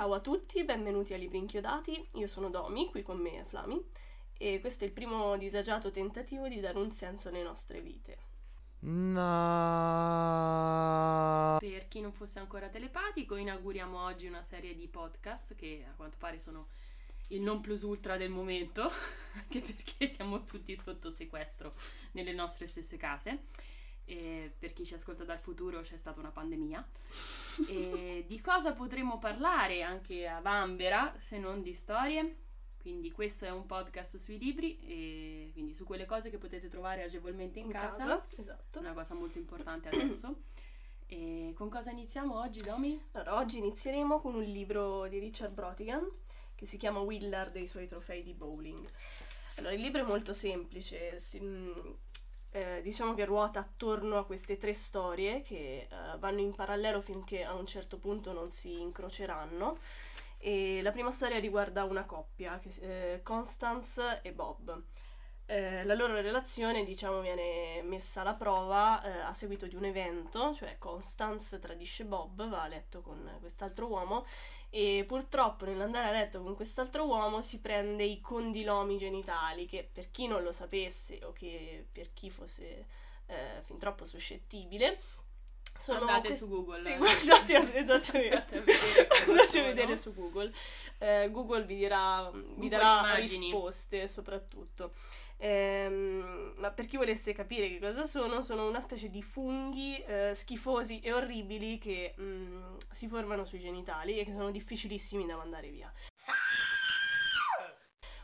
Ciao a tutti, benvenuti a Libri Inchiodati. Io sono Domi, qui con me è Flami, e questo è il primo disagiato tentativo di dare un senso alle nostre vite. No. Per chi non fosse ancora telepatico, inauguriamo oggi una serie di podcast che a quanto pare sono il non plus ultra del momento, anche perché siamo tutti sotto sequestro nelle nostre stesse case. E per chi ci ascolta dal futuro c'è stata una pandemia. E di cosa potremmo parlare anche a Vanvera se non di storie? Quindi questo è un podcast sui libri e quindi su quelle cose che potete trovare agevolmente in, In casa. casa, esatto. Una cosa molto importante adesso. E con cosa iniziamo oggi, Domi? Allora, oggi inizieremo con un libro di Richard Brotigan che si chiama Willard e i suoi trofei di bowling. Allora, il libro è molto semplice, si- mh, eh, diciamo che ruota attorno a queste tre storie che eh, vanno in parallelo finché a un certo punto non si incroceranno. E la prima storia riguarda una coppia, che, eh, Constance e Bob. Eh, la loro relazione, diciamo, viene messa alla prova eh, a seguito di un evento, cioè Constance tradisce Bob, va a letto con quest'altro uomo e purtroppo nell'andare a letto con quest'altro uomo si prende i condilomi genitali che per chi non lo sapesse o che per chi fosse eh, fin troppo suscettibile sono Andate quest- su Google. Sì, guardate esattamente. Andate a vedere Andate a vedere su Google. Eh, Google vi dirà vi Google darà Immagini. risposte soprattutto. Ehm, ma per chi volesse capire che cosa sono, sono una specie di funghi eh, schifosi e orribili che mm, si formano sui genitali e che sono difficilissimi da mandare via.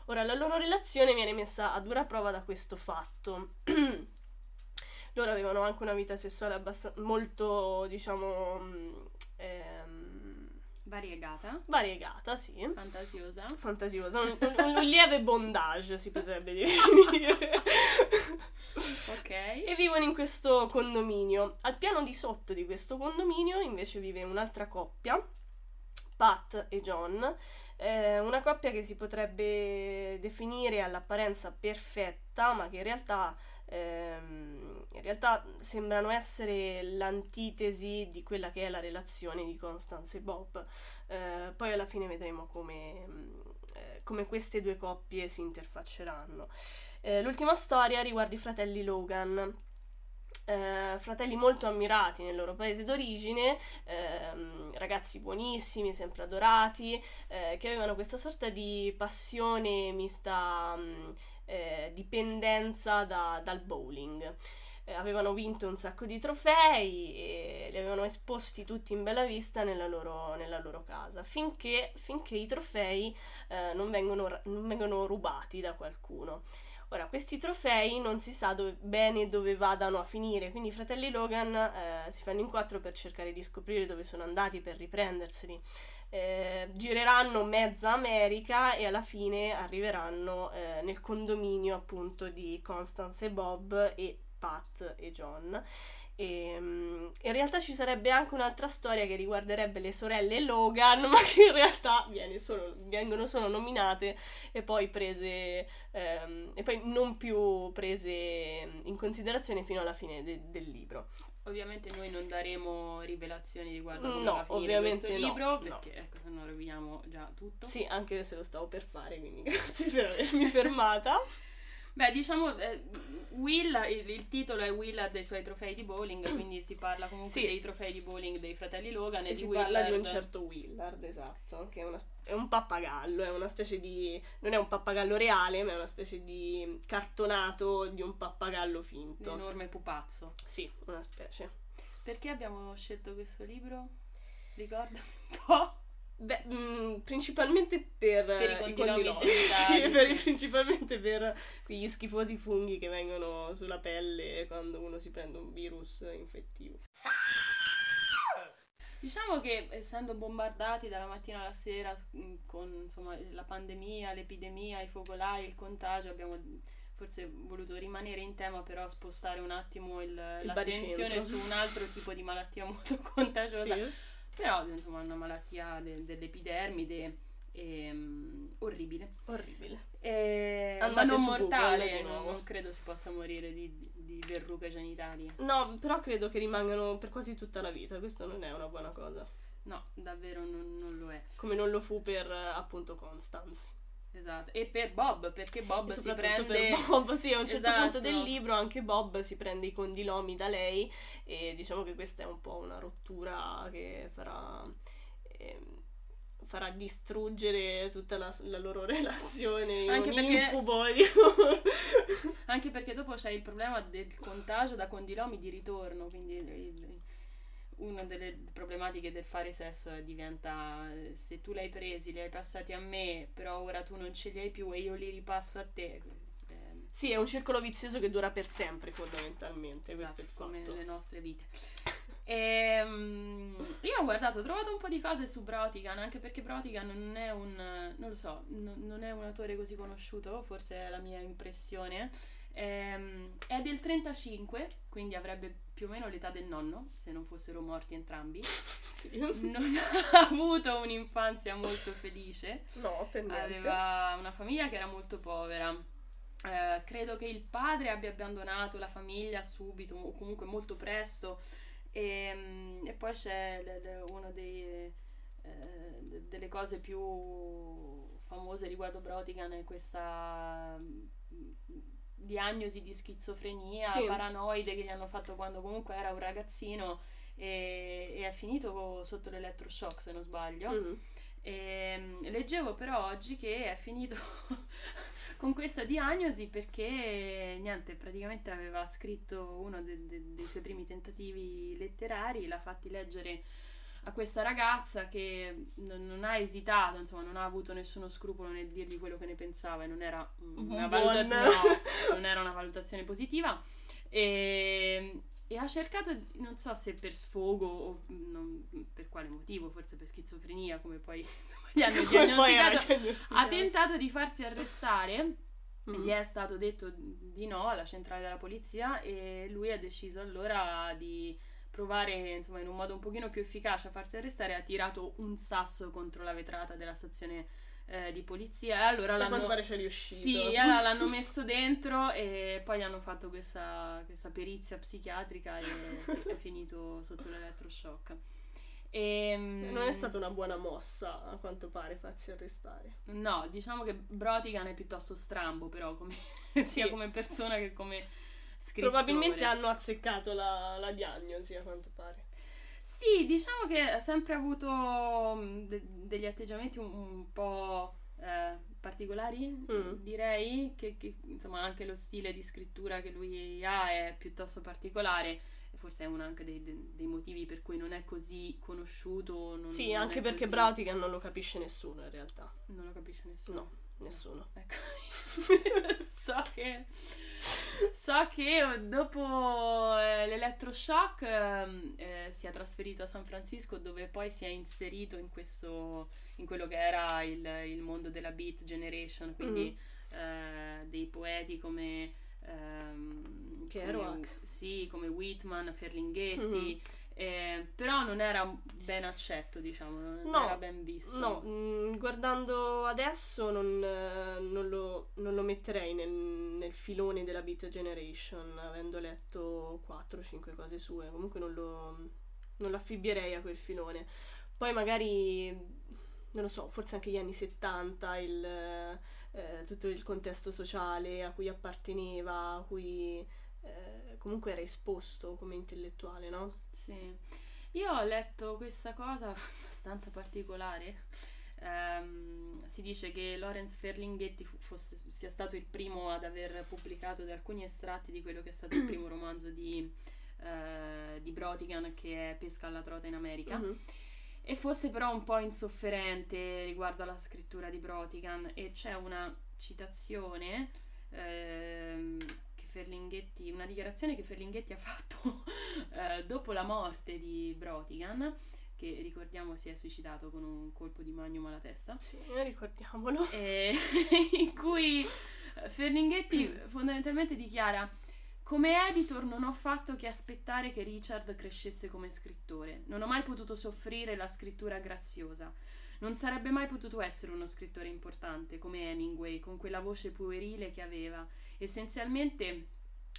Ora, la loro relazione viene messa a dura prova da questo fatto. Loro avevano anche una vita sessuale abbastanza molto, diciamo, mm, ehm, Variegata, variegata, sì. fantasiosa. Fantasiosa, un, un- un lieve bondage si potrebbe definire. Ok. e vivono in questo condominio. Al piano di sotto di questo condominio invece vive un'altra coppia, Pat e John, eh, una coppia che si potrebbe definire all'apparenza perfetta, ma che in realtà, ehm, in realtà sembrano essere l'antitesi di quella che è la relazione di Constance e Bob. Eh, poi alla fine vedremo come, mm, eh, come queste due coppie si interfacceranno. Eh, l'ultima storia riguarda i fratelli Logan. Eh, fratelli molto ammirati nel loro paese d'origine, ehm, ragazzi buonissimi, sempre adorati, eh, che avevano questa sorta di passione mista mh, eh, dipendenza da- dal bowling. Eh, avevano vinto un sacco di trofei e li avevano esposti tutti in bella vista nella loro, nella loro casa, finché, finché i trofei eh, non vengono, non vengono rubati da qualcuno. Ora, questi trofei non si sa dove- bene dove vadano a finire, quindi i fratelli Logan eh, si fanno in quattro per cercare di scoprire dove sono andati per riprenderseli. Eh, gireranno mezza America e alla fine arriveranno eh, nel condominio appunto di Constance e Bob e Pat e John. E, mm, in realtà ci sarebbe anche un'altra storia che riguarderebbe le sorelle Logan, ma che in realtà solo- vengono solo nominate e poi prese ehm, e poi non più prese in considerazione fino alla fine de- del libro. Ovviamente noi non daremo rivelazioni riguardo a come no, va a ovviamente questo no, libro, no. perché ecco, se no roviniamo già tutto. Sì, anche se lo stavo per fare, quindi grazie per avermi fermata. Beh, diciamo, eh, Will, il, il titolo è Willard e i suoi trofei di bowling, quindi si parla comunque Sì. dei trofei di bowling dei fratelli Logan e, E di si parla di un Willard. certo Willard, esatto, che è, una- è un pappagallo, è una specie di... non è un pappagallo reale, ma è una specie di cartonato di un pappagallo Un finto. enorme pupazzo. Sì, una specie. Perché abbiamo scelto questo libro? Ricorda un po'. Beh, mh, principalmente per, Per i eh, condilomi sì, per- sì. principalmente per quegli schifosi funghi che vengono sulla pelle quando uno si prende un virus infettivo. Diciamo che essendo bombardati dalla mattina alla sera mh, con insomma, la pandemia, l'epidemia, i focolai, il contagio, abbiamo forse voluto rimanere in tema, però spostare un attimo il- l'attenzione baricentro. su un altro tipo di malattia molto contagiosa. Sì. Però insomma una malattia de- dell'epidermide ehm, orribile. Orribile. Eh, ma Andate non Google mortale, di non, credo si possa morire di, di verruche genitali. No, però credo che rimangano per quasi tutta la vita, questo non è una buona cosa. No, davvero non, non lo è. Come non lo fu per appunto Constance. Esatto. E per Bob, perché Bob si prende... per Bob, sì, a un certo punto Esatto. del libro anche Bob si prende i condilomi da lei e diciamo che questa è un po' una rottura che farà, ehm, farà distruggere tutta la, la loro relazione Anche perché-. Anche perché dopo c'è il problema del contagio da condilomi di ritorno, quindi una delle problematiche del fare sesso diventa eh, se tu l'hai presi, li hai passati a me, però ora tu non ce li hai più e io li ripasso a te. eh, sì, è un circolo vizioso che dura per sempre fondamentalmente, questo è il esatto, come fatto. le nostre vite. Ehm, io ho guardato, ho trovato un po' di cose su Brotigan, anche perché Brotigan non è un, non lo so, non, non è un autore così conosciuto, forse è la mia impressione. Ehm, è del 35, quindi avrebbe più o meno l'età del nonno, se non fossero morti entrambi. Sì. Non ha avuto un'infanzia molto felice. No, per niente. Aveva una famiglia che era molto povera. Eh, credo che il padre abbia abbandonato la famiglia subito o comunque molto presto. E, mm, e poi c'è una dei, eh, de- delle cose più famose riguardo Brotigan è questa mm, diagnosi di schizofrenia Sì. paranoide che gli hanno fatto quando comunque era un ragazzino e, e è finito sotto l'elettroshock se non sbaglio. Mhm. Ehm, leggevo però oggi che è finito con questa diagnosi perché niente, praticamente aveva scritto uno de- de- dei suoi primi tentativi letterari, l'ha fatti leggere a questa ragazza che non, non ha esitato, insomma, non ha avuto nessuno scrupolo nel dirgli quello che ne pensava e non era una, valuta- no, non era una valutazione positiva. E, e ha cercato, non so se per sfogo o non- per quale motivo, forse per schizofrenia, come poi insomma, gli hanno diagnosticato, ha tentato di farsi arrestare. Mhm. Gli è stato detto di no alla centrale della polizia e lui ha deciso allora di provare insomma in un modo un pochino più efficace a farsi arrestare ha tirato un sasso contro la vetrata della stazione eh, di polizia e allora A l'hanno quanto pare c'è riuscito. sì, allora l'hanno messo dentro e poi gli hanno fatto questa, questa perizia psichiatrica e sì, è finito sotto l'elettroshock. E, Non è stata una buona mossa, a quanto pare, farsi arrestare. No, diciamo che Brotigan è piuttosto strambo, però, come, sia Sì. come persona che come scrittore. Probabilmente hanno azzeccato la, la diagnosi, a quanto pare. Sì, diciamo che ha sempre avuto mm, de- degli atteggiamenti un, un po' eh, particolari, Mm. direi, che, che, insomma anche lo stile di scrittura che lui ha è piuttosto particolare. Forse è uno anche dei, dei- motivi per cui non è così conosciuto. Non, Sì, non anche perché così- Brautigan non lo capisce nessuno, in realtà. Non lo capisce nessuno. No, nessuno. Ecco. so che so che dopo eh, l'elettroshock ehm, eh, si è trasferito a San Francisco dove poi si è inserito in questo in quello che era il, il mondo della beat generation quindi eh, dei poeti come ehm, come- Kerouac. sì come Whitman Ferlinghetti Mhm. Eh, però non era ben accetto diciamo non No, era ben visto No, mm, guardando adesso non, eh, non lo, non lo metterei nel, nel filone della Beat Generation, avendo letto 4-5 cose sue. Comunque non lo, non lo affibbierei a quel filone. Poi magari, non lo so, forse anche gli anni 70, il, eh, tutto il contesto sociale a cui apparteneva, a cui eh, comunque era esposto come intellettuale, no? Sì, io ho letto questa cosa abbastanza particolare. Ehm, si dice che Lawrence Ferlinghetti fu- fosse- sia stato il primo ad aver pubblicato alcuni estratti di quello che è stato il primo romanzo di, eh, di Brotigan che è Pesca alla trota in America. Mhm. E fosse però un po' insofferente riguardo alla scrittura di Brotigan e c'è una citazione ehm, Ferlinghetti, una dichiarazione che Ferlinghetti ha fatto eh, dopo la morte di Brotigan, che ricordiamo si è suicidato con un colpo di magnum alla testa, Sì, ricordiamolo. e in cui Ferlinghetti fondamentalmente dichiara come editor non ho fatto che aspettare che Richard crescesse come scrittore. Non ho mai potuto soffrire la scrittura graziosa. Non sarebbe mai potuto essere uno scrittore importante come Hemingway, con quella voce puerile che aveva. Essenzialmente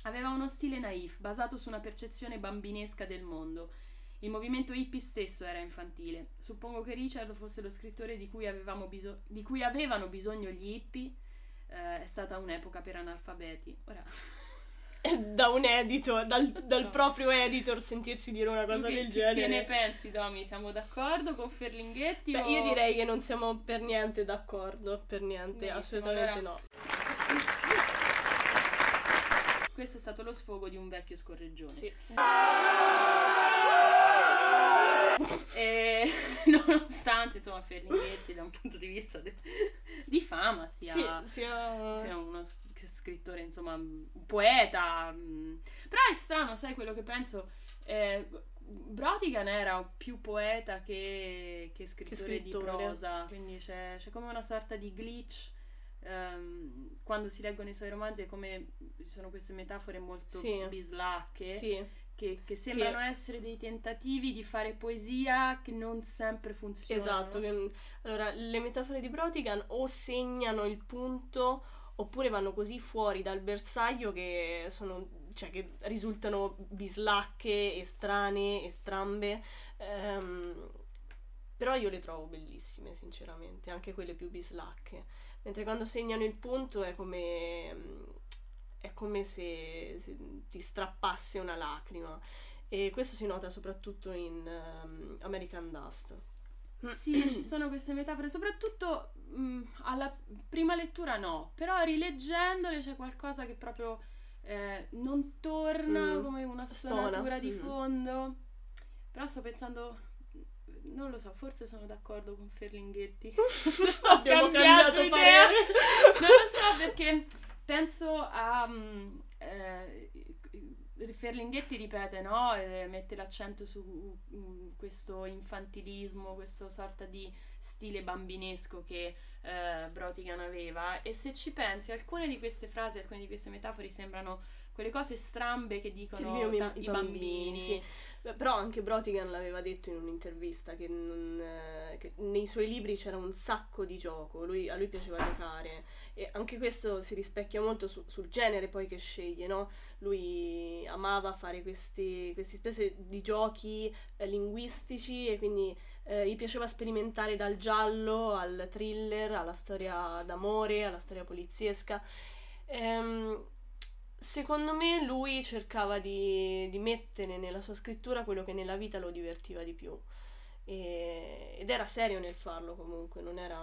aveva uno stile naif, basato su una percezione bambinesca del mondo. Il movimento hippie stesso era infantile. Suppongo che Richard fosse lo scrittore di cui, biso- di cui avevano bisogno gli hippie. Eh, è stata un'epoca per analfabeti. Ora. da un editor, dal, dal no. proprio editor, sentirsi dire una cosa che, del genere. Che ne pensi, Domi? Siamo d'accordo con Ferlinghetti? Beh, o... Io direi che non siamo per niente d'accordo, per niente, Benissimo, assolutamente allora... no. Questo è stato lo sfogo di un vecchio scorreggione. Sì. e nonostante insomma Ferlinghetti da un punto di vista de- di fama sia, sì, sia... sia uno scrittore insomma un poeta però è strano sai quello che penso eh, Brotigan era più poeta che, che, scrittore, che scrittore, di prosa quindi c'è, c'è come una sorta di glitch Um, quando si leggono i suoi romanzi è come ci sono queste metafore molto sì. bislacche sì. che, che, sembrano che... essere dei tentativi di fare poesia che non sempre funzionano. Esatto, che, allora le metafore di Brotigan o segnano il punto oppure vanno così fuori dal bersaglio che sono cioè che risultano bislacche, estranee, e strambe. Um, però io le trovo bellissime, sinceramente, anche quelle più bislacche. Mentre quando segnano il punto è come, è come se, se ti strappasse una lacrima. E questo si nota soprattutto in um, American Dust. Sì, ci sono queste metafore, soprattutto mh, mm, alla prima lettura no, però rileggendole c'è qualcosa che proprio eh, non torna mm, come una stonatura di mm. fondo. Però sto pensando, non lo so, forse sono d'accordo con Ferlinghetti. Ho cambiato, cambiato idea. non lo so perché penso a... Um, eh, Ferlinghetti ripete, no? E mette l'accento su um, questo infantilismo, questa sorta di stile bambinesco che eh, Brotigan aveva. E se ci pensi, alcune di queste frasi, alcune di queste metafore sembrano quelle cose strambe che dicono che ta- i, i bambini. bambini. Sì. Però anche Brotigan l'aveva detto in un'intervista che, non, eh, che, nei suoi libri c'era un sacco di gioco, lui, a lui piaceva giocare e anche questo si rispecchia molto su, sul genere poi che sceglie, no? Lui amava fare questi, questi spese di giochi eh, linguistici e quindi eh, gli piaceva sperimentare dal giallo al thriller, alla storia d'amore, alla storia poliziesca. Ehm, secondo me lui cercava di, di, mettere nella sua scrittura quello che nella vita lo divertiva di più. E, ed era serio nel farlo comunque, non era,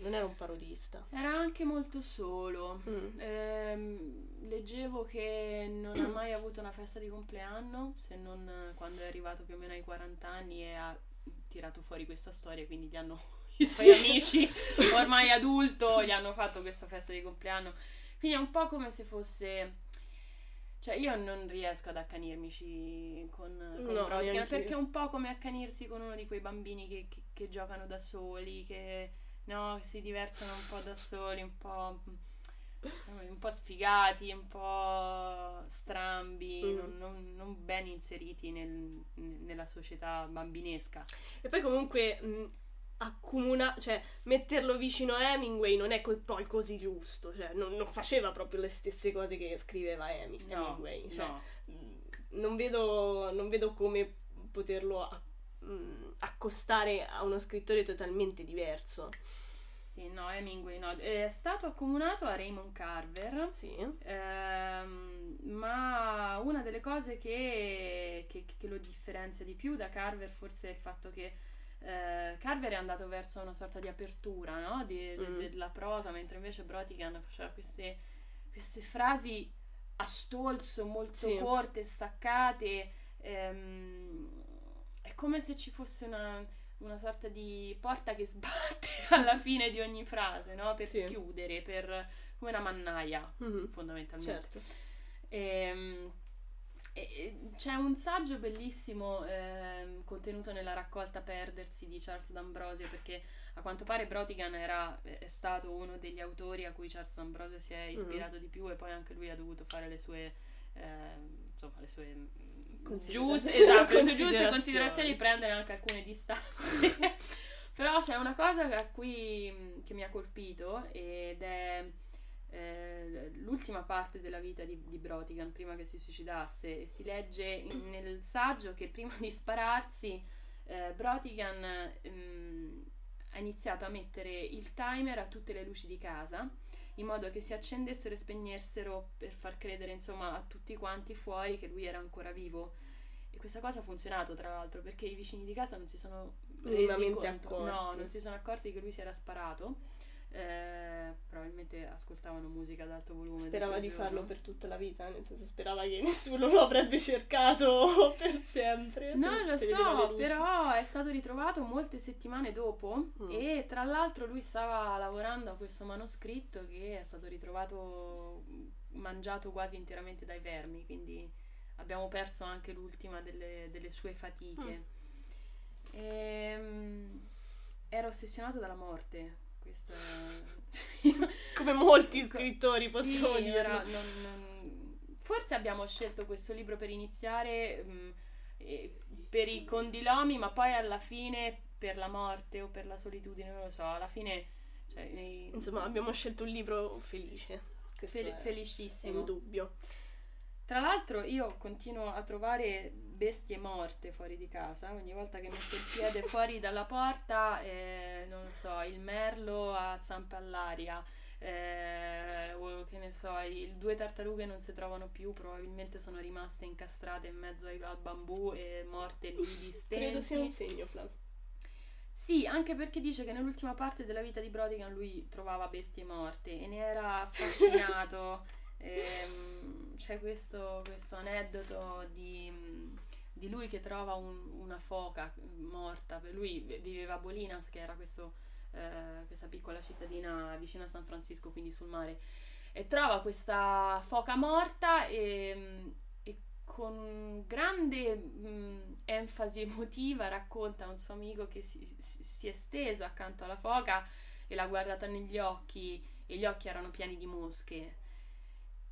non era un parodista. Era anche molto solo. Mm. Eh, leggevo che non ha mai avuto una festa di compleanno, se non quando è arrivato più o meno ai 40 anni e ha tirato fuori questa storia, quindi gli hanno i suoi amici, ormai adulto, gli hanno fatto questa festa di compleanno quindi è un po' come se fosse... Cioè io non riesco ad accanirmici con, con no, Brotigan perché è un po' come accanirsi con uno di quei bambini che, che, che giocano da soli, che no, si divertono un po' da soli, un po' un po' sfigati, un po' strambi, mm. non, non, non, ben inseriti nel, nella società bambinesca. E poi comunque mh, accumula, cioè metterlo vicino a Hemingway non è co- poi così giusto, cioè non, non, faceva proprio le stesse cose che scriveva Heming- no, Hemingway, cioè, no. non, vedo, non vedo come poterlo a- mh, accostare a uno scrittore totalmente diverso. Sì, no, Hemingway no. È stato accomunato a Raymond Carver. Sì. Ehm, ma una delle cose che, che, che, lo differenzia di più da Carver forse è il fatto che eh, Carver è andato verso una sorta di apertura no? di, mm. de, della prosa, mentre invece Brotigan faceva queste, queste frasi a stolzo, molto sì. corte, staccate. Ehm, è come se ci fosse una, una, sorta di porta che sbatte alla fine di ogni frase, no? Per sì. chiudere, per, come una mannaia, mm-hmm. fondamentalmente. Certo. Ehm, c'è un saggio bellissimo eh, contenuto nella raccolta Perdersi di Charles D'Ambrosio perché a quanto pare Brotigan era, è stato uno degli autori a cui Charles D'Ambrosio si è mm-hmm. ispirato mm-hmm. di più e poi anche lui ha dovuto fare le sue eh, insomma le sue mm, giuste, esatto, le sue giuste considerazioni prendere anche alcune distanze però c'è una cosa a cui, che mi ha colpito ed è eh, l'ultima parte della vita di, di Brotigan prima che si suicidasse. Si legge in- nel saggio che prima di spararsi eh, Brotigan ehm, ha iniziato a mettere il timer a tutte le luci di casa in modo che si accendessero e spegnessero per far credere insomma a tutti quanti fuori che lui era ancora vivo. E questa cosa ha funzionato tra l'altro perché i vicini di casa non si sono resi conto, no, accorti. non si sono accorti che lui si era sparato. Eh, probabilmente ascoltavano musica ad alto volume. Sperava di farlo per tutta la vita, nel senso sperava che nessuno lo avrebbe cercato per sempre. se- Non lo se le so, però è stato ritrovato molte settimane dopo Mm. e tra l'altro lui stava lavorando a questo manoscritto che è stato ritrovato mm, mangiato quasi interamente dai vermi, quindi abbiamo perso anche l'ultima delle, delle sue fatiche. Mm. Ehm, era ossessionato dalla morte, questo è... Come molti Co- scrittori sì, possiamo dire. non- non- Forse abbiamo scelto questo libro per iniziare mh, eh, per i condilomi, ma poi alla fine per la morte o per la solitudine, non lo so. Alla fine, cioè, nei- Insomma, abbiamo scelto un libro felice. È felicissimo. indubbio. Tra l'altro, io continuo a trovare bestie morte fuori di casa. Ogni volta che metto il piede fuori dalla porta, eh, non lo so, il merlo a zampe all'aria. eh, o che ne so, i due tartarughe non si trovano più, probabilmente sono rimaste incastrate in mezzo ai, al bambù e morte lì di stenti. Credo sia un segno, Flav. Sì, anche perché dice che nell'ultima parte della vita di Brodigan lui trovava bestie morte e ne era affascinato. Ehm, c'è questo, questo aneddoto di, di lui che trova un- una foca morta. Lui viveva a Bolinas, che era questo, eh, questa piccola cittadina vicino a San Francisco, quindi sul mare. E trova questa foca morta e, e con grande mh, enfasi emotiva racconta a un suo amico che si- si è steso accanto alla foca e l'ha guardata negli occhi e gli occhi erano pieni di mosche.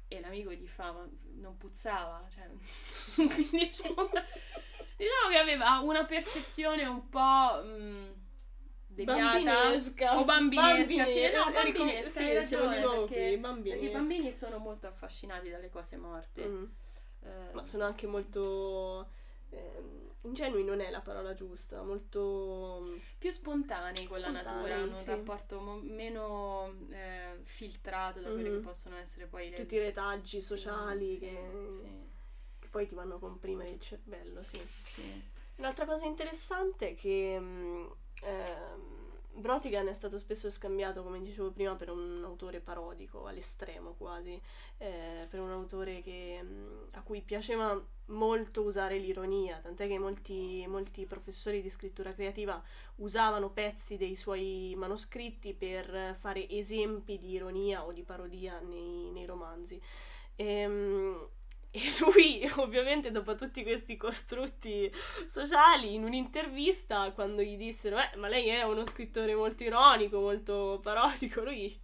E l'amico gli fa, ma non puzzava? Cioè, quindi diciamo, diciamo che aveva una percezione un po' mh, deviata. Bambinesca. O bambinesca, sì, no, Bambine- bambinesca, sì, ragione, perché, perché bambinesca. i bambini sono molto affascinati dalle cose morte. Mm. Eh, Ma sono anche molto... ehm, ingenui non è la parola giusta, molto... più spontanei con la natura, hanno un sì. rapporto mo- meno eh, filtrato da quelli Mhm. che possono essere poi le tutti i retaggi sociali sì, che, sì, che poi ti vanno a comprimere il cervello, sì. Un'altra cosa interessante è che mh, ehm, Brotigan è stato spesso scambiato, come dicevo prima, per un autore parodico, all'estremo quasi, eh, per un autore che, mh, a cui piaceva molto usare l'ironia, tant'è che molti, molti professori di scrittura creativa usavano pezzi dei suoi manoscritti per fare esempi di ironia o di parodia nei, nei romanzi. Ehm, e lui, ovviamente, dopo tutti questi costrutti sociali, in un'intervista, quando gli dissero, eh, ma lei è uno scrittore molto ironico, molto parodico, lui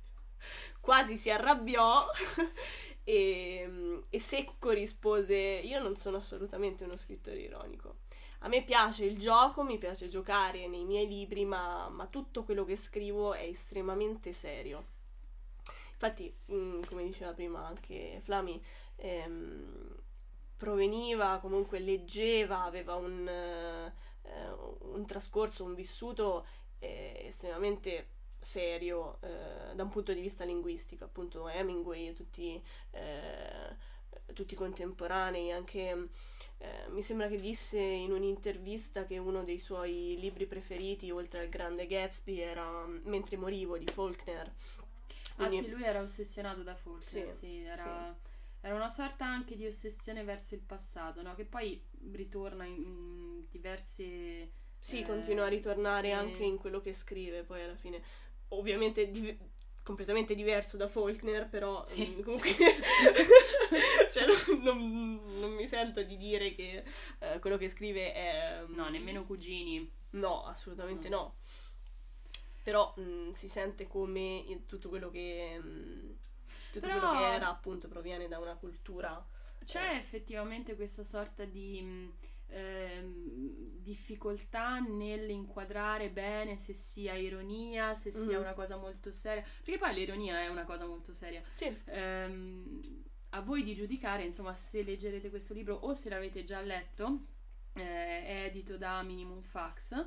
quasi si arrabbiò e, e secco rispose, io non sono assolutamente uno scrittore ironico. A me piace il gioco, mi piace giocare nei miei libri, ma, ma tutto quello che scrivo è estremamente serio. Infatti, mm, come diceva prima anche Flami, ehm, proveniva, comunque leggeva, aveva un, eh, un trascorso, un vissuto eh, estremamente serio eh, da un punto di vista linguistico, appunto Hemingway e tutti, eh, tutti i contemporanei, anche eh, mi sembra che disse in un'intervista che uno dei suoi libri preferiti, oltre al Grande Gatsby, era Mentre morivo di Faulkner. Ah Quindi- sì, lui era ossessionato da Faulkner, Sì, sì, era, era una sorta anche di ossessione verso il passato, no? Che poi ritorna in, in diverse... Sì, eh, continua a ritornare sì. anche in quello che scrive, poi alla fine, ovviamente div- completamente diverso da Faulkner, però Sì. mm, comunque cioè, non, non- non mi sento di dire che eh, quello che scrive è... mm, No, nemmeno cugini. No, assolutamente No. no. Però mm, si sente come tutto quello che... mm, tutto Però- quello che era appunto proviene da una cultura... C'è effettivamente questa sorta di, mh, ehm, difficoltà nell'inquadrare bene se sia ironia, se sia Mhm. una cosa molto seria, perché poi l'ironia è una cosa molto seria. Sì. Ehm, a voi di giudicare, insomma, se leggerete questo libro o se l'avete già letto, eh, è edito da Minimum Fax.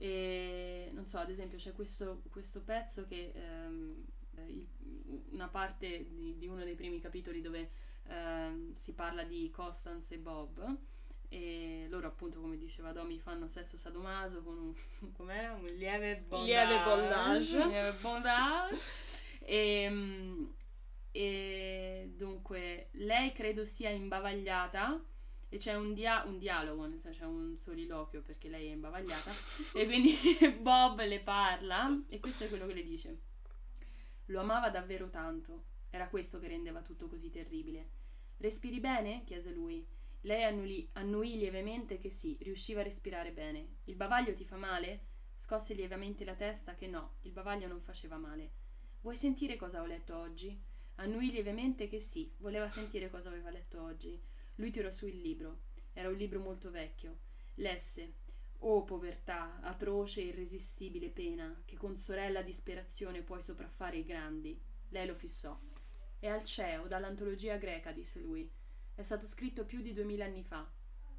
E non so, ad esempio, c'è questo, questo pezzo che ehm, eh, il- una parte di, di uno dei primi capitoli dove ehm, si parla di Constance e Bob. E loro, appunto, come diceva Domi, fanno sesso sadomaso con un, com'era? un lieve bondage. Lieve bondage. Lieve bondage. E, e dunque, lei credo sia imbavagliata e c'è un, dia- un dialogo, nel senso c'è un soliloquio perché lei è imbavagliata e quindi Bob le parla e questo è quello che le dice. Lo amava davvero tanto, era questo che rendeva tutto così terribile. Respiri bene? chiese lui. Lei annuli- annuì lievemente che sì, riusciva a respirare bene. Il bavaglio ti fa male? Scosse lievemente la testa che no, il bavaglio non faceva male. Vuoi sentire cosa ho letto oggi? Annui lievemente che sì, voleva sentire cosa aveva letto oggi. Lui tirò su il libro. Era un libro molto vecchio. Lesse. Oh povertà, atroce e irresistibile pena, che con sorella disperazione puoi sopraffare i grandi. Lei lo fissò. È al CEO, dall'antologia greca, disse lui. È stato scritto più di duemila anni fa.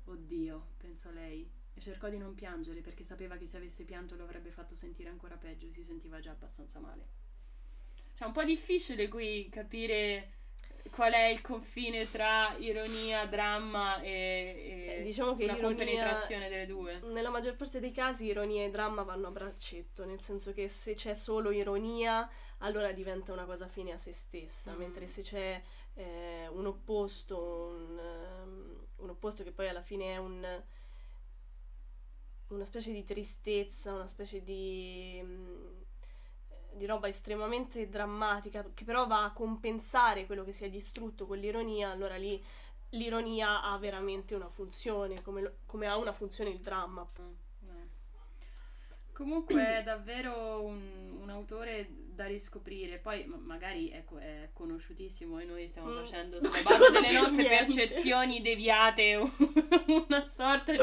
Oddio, pensò lei, e cercò di non piangere perché sapeva che se avesse pianto lo avrebbe fatto sentire ancora peggio e si sentiva già abbastanza male. Cioè, è un po' difficile qui capire qual è il confine tra ironia, dramma e, e Eh, diciamo che una compenetrazione delle due. Nella maggior parte dei casi ironia e dramma vanno a braccetto, nel senso che se c'è solo ironia, allora diventa una cosa fine a se stessa, Mm. mentre se c'è eh, un opposto, un, ehm, un opposto che poi alla fine è un, una specie di tristezza, una specie di, mm, di roba estremamente drammatica, che però va a compensare quello che si è distrutto con l'ironia, allora lì l'ironia ha veramente una funzione, come, lo- come ha una funzione il dramma. Comunque è davvero un, un autore da riscoprire. Poi ma- magari ecco, è conosciutissimo e noi stiamo Mm. facendo sulla base delle nostre niente. percezioni deviate un- una sorta di,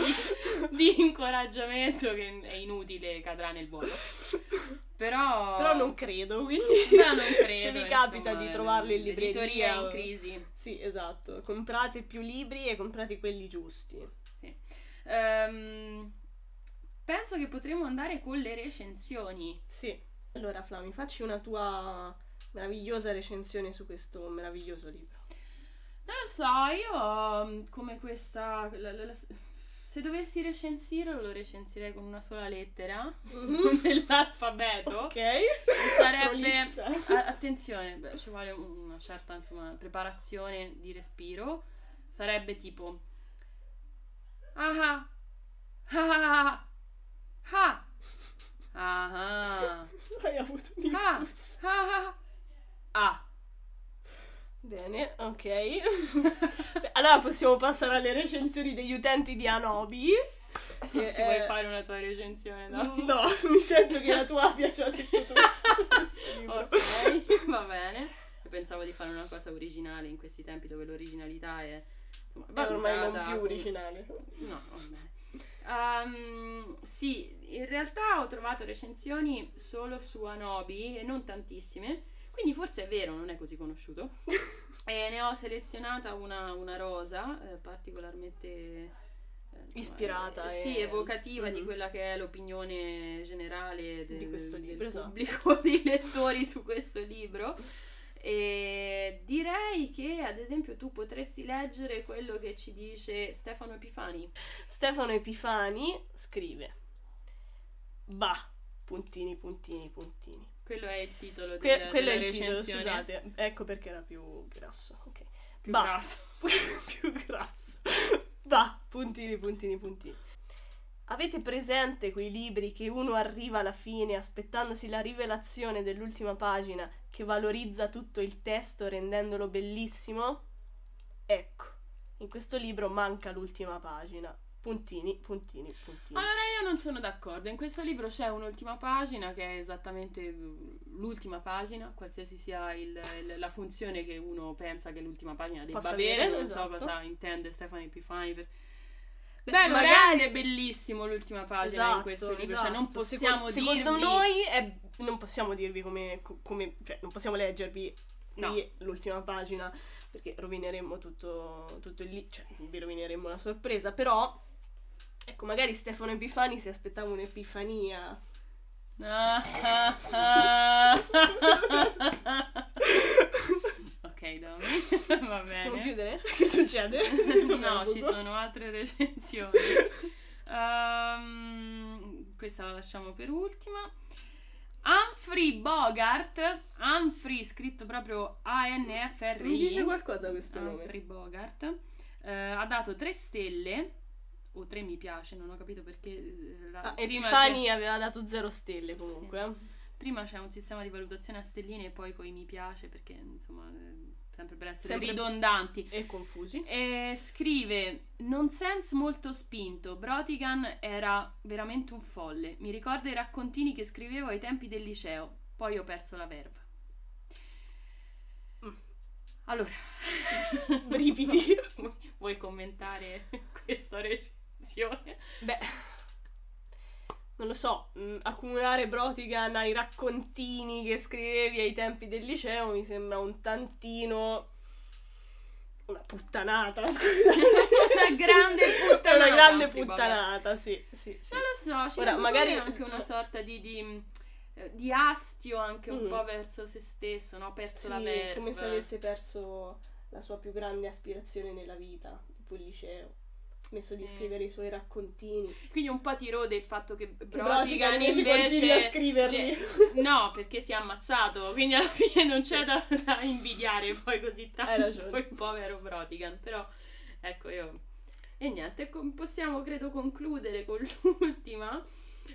di incoraggiamento che è inutile, cadrà nel vuoto. Però, Però non credo, quindi però non credo, se vi insomma, capita di eh, trovarlo in libreria è in crisi. Sì, esatto. Comprate più libri e comprate quelli giusti. Ehm, penso che potremo andare con le recensioni. Sì. Allora, Flami, facci una tua meravigliosa recensione su questo meraviglioso libro. Non lo so, io mm, come questa... la- la- la- se dovessi recensirlo lo recensirei con una sola lettera nell'alfabeto. Ok. Sarebbe... A- attenzione, beh, ci vuole una certa insomma, preparazione di respiro. Sarebbe tipo... Ah ah ah ah ah ah Hai avuto un ah ictus. ah ah Bene, ok. Allora possiamo passare alle recensioni degli utenti di Anobi. che Ci è- vuoi fare una tua recensione? No? No, mi sento che la tua abbia già detto tutto. Ok, va bene. Io pensavo di fare una cosa originale in questi tempi dove l'originalità è insomma, È ormai non più originale. No, vabbè. Ehm, sì, in realtà ho trovato recensioni solo su Anobi e non tantissime, quindi forse è vero, non è così conosciuto. E ne ho selezionata una, una rosa eh, particolarmente eh, Ispirata eh, e- sì, evocativa di Mhm. quella che è l'opinione generale del, Di questo libro, del esatto. pubblico di lettori su questo libro. E direi che ad esempio tu potresti leggere quello che ci dice Stefano Epifani. Stefano Epifani scrive: Bah, puntini, puntini, puntini. Quello è il titolo Que- del- quello è della il titolo, recensione. scusate. Ecco perché era più grasso. Ok. Più Bah. grasso. più grasso. Bah, puntini, puntini, puntini. Avete presente quei libri che uno arriva alla fine aspettandosi la rivelazione dell'ultima pagina che valorizza tutto il testo rendendolo bellissimo? Ecco, in questo libro manca l'ultima pagina. Puntini, puntini, puntini. Allora io non sono d'accordo. In questo libro c'è un'ultima pagina che è esattamente uh, l'ultima pagina, qualsiasi sia il- il- la funzione che uno pensa che l'ultima pagina debba avere, Non esatto. so cosa intende Stefano Epifani. per- Beh, lo magari- rende bellissimo l'ultima pagina Esatto, in questo libro, cioè esatto. non possiamo Secondo, dirvi... secondo noi è- non possiamo dirvi come, co- come- cioè non possiamo leggervi No. l'ultima pagina perché rovineremmo tutto, tutto il lì, cioè vi rovineremmo la sorpresa, però ecco, magari Stefano Epifani si aspettava un'epifania. Ok, Domi, va Possiamo bene. chiudere? Che succede? no, ci sono altre recensioni. Ehm, questa la lasciamo per ultima. Humphrey Bogart, Humphrey scritto proprio A-N-F-R-I. Mi dice qualcosa questo Humphrey nome. Bogart eh, ha dato 3 stelle o 3 mi piace, non ho capito perché eh, la, Ah, prima, Epifani aveva dato zero stelle comunque. c'è, prima c'è un sistema di valutazione a stelline e poi coi mi piace perché insomma eh, sempre per essere Sempre- ridondanti. E confusi. E scrive nonsense molto spinto. Brotigan era veramente un folle. Mi ricorda i raccontini che scrivevo ai tempi del liceo. Poi ho perso la verva. Mm. Allora, Brividi. Vuoi commentare questa recensione? Beh, non lo so, mh, accumulare Brotigan ai raccontini che scrivevi ai tempi del liceo mi sembra un tantino una puttanata, scusa. Una grande puttanata. una grande puttanata, sì, sì, sì. Non lo so, ci Ora, magari- anche una sorta di, di, eh, di astio anche un Mm. po' verso se stesso, no? Perso Sì, la verva. come se avesse perso la sua più grande aspirazione nella vita, tipo il liceo. Smesso di Sì. scrivere i suoi raccontini. Quindi un po' ti rode il fatto che Brotigan invece a scriverli. le- No, perché si è ammazzato, quindi alla fine non c'è da, da invidiare poi così tanto ragione. il povero Brotigan, però ecco io... E niente, possiamo credo concludere con l'ultima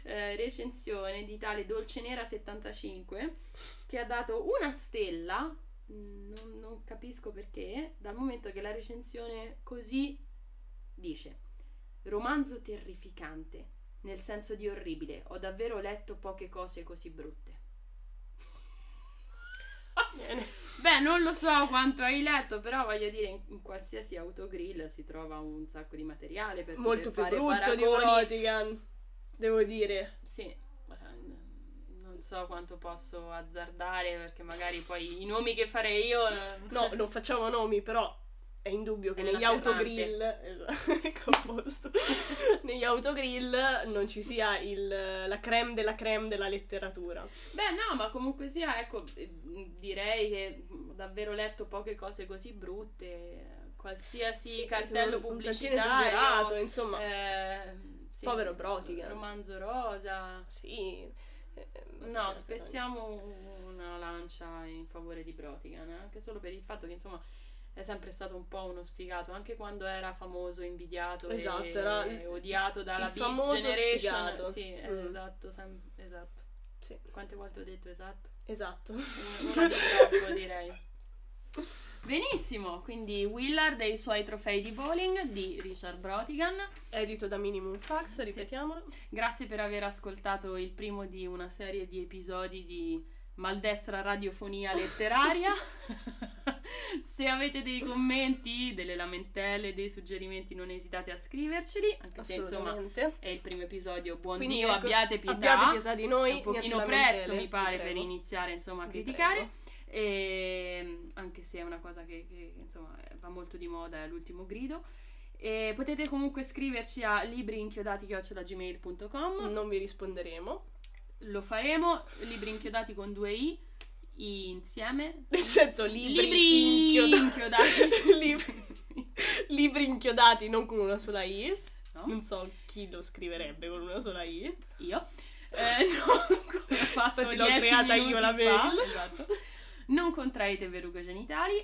eh, recensione di tale Dolce Nera 75 che ha dato una stella, mm, non, non capisco perché, dal momento che la recensione così dice romanzo terrificante, nel senso di orribile, ho davvero letto poche cose così brutte. Beh, non lo so quanto hai letto, però voglio dire, in, in qualsiasi autogrill si trova un sacco di materiale per Molto più fare brutto di paragoni. Brotigan, devo dire. Sì, eh, non so quanto posso azzardare perché magari poi i nomi che farei io... eh, No, non facciamo nomi, però è indubbio che È negli autogrill, esatto, negli autogrill non ci sia il, la creme della creme della letteratura. Beh, no, ma comunque sia, ecco, direi che ho davvero letto poche cose così brutte. Qualsiasi Sì, cartello pubblicitario. esagerato, insomma. eh, sì, Povero Brotigan. Romanzo rosa. Sì. eh, No, spezziamo una lancia in favore di Brotigan, anche solo per il fatto che insomma è sempre stato un po' uno sfigato, anche quando era famoso, invidiato Esatto, e, era e odiato dalla il famoso Generation. sfigato. Sì, eh, Mm. esatto, sem- esatto. Sì, Quante volte ho detto esatto? esatto. Una di troppo, direi. Benissimo, quindi Willard e i suoi trofei di bowling di Richard Brotigan. Edito da Minimum Fax, ripetiamolo. Grazie per aver ascoltato il primo di una serie di episodi di maldestra radiofonia letteraria. Se avete dei commenti, delle lamentele, dei suggerimenti, non esitate a scriverceli, anche se insomma è il primo episodio. Buon Quindi, Dio, ecco, abbiate pietà. Abbiate pietà di noi. È un pochino presto, mi pare, per iniziare insomma a Vi criticare. prego. E, anche se è una cosa che, che, insomma va molto di moda, è l'ultimo grido. E potete comunque scriverci a libriinchiodati.gmail.com Non vi risponderemo. Lo faremo, libri inchiodati con due i insieme. Nel senso, libri, Libri inchiodati. inchiodati. libri, libri inchiodati, non con una sola I. No? Non so chi lo scriverebbe con una sola I. Io. Eh, no, come ho fatto Infatti l'ho 10 creata io la fa, mail. Esatto. Non contraete verruche genitali.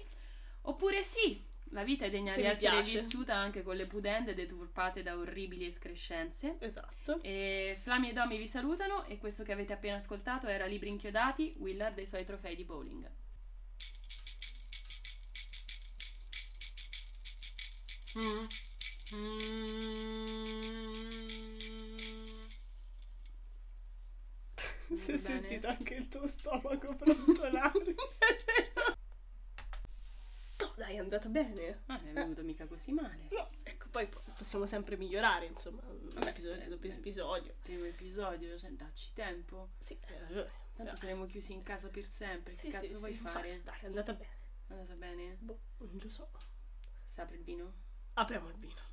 Oppure sì, la vita è degna Se di essere piace. vissuta anche con le pudende deturpate da orribili escrescenze. Esatto. E Flami e Domi vi salutano e questo che avete appena ascoltato era Libri inchiodati, Willard e i suoi trofei di bowling. Si è Bene. sentito anche il tuo stomaco brontolare. dai, è andata bene. Ah, non è venuto mica così male. No, ecco, poi po- possiamo sempre migliorare, insomma, Vabbè, episodio dopo episodio. Primo episodio, cioè dacci tempo. Sì, hai ragione. Tanto Dai. saremo chiusi in casa per sempre. Sì, che cazzo sì, vuoi sì, fare? infatti, dai, è andata bene. È andata bene? Boh, non lo so. Si apre il vino? Apriamo il vino.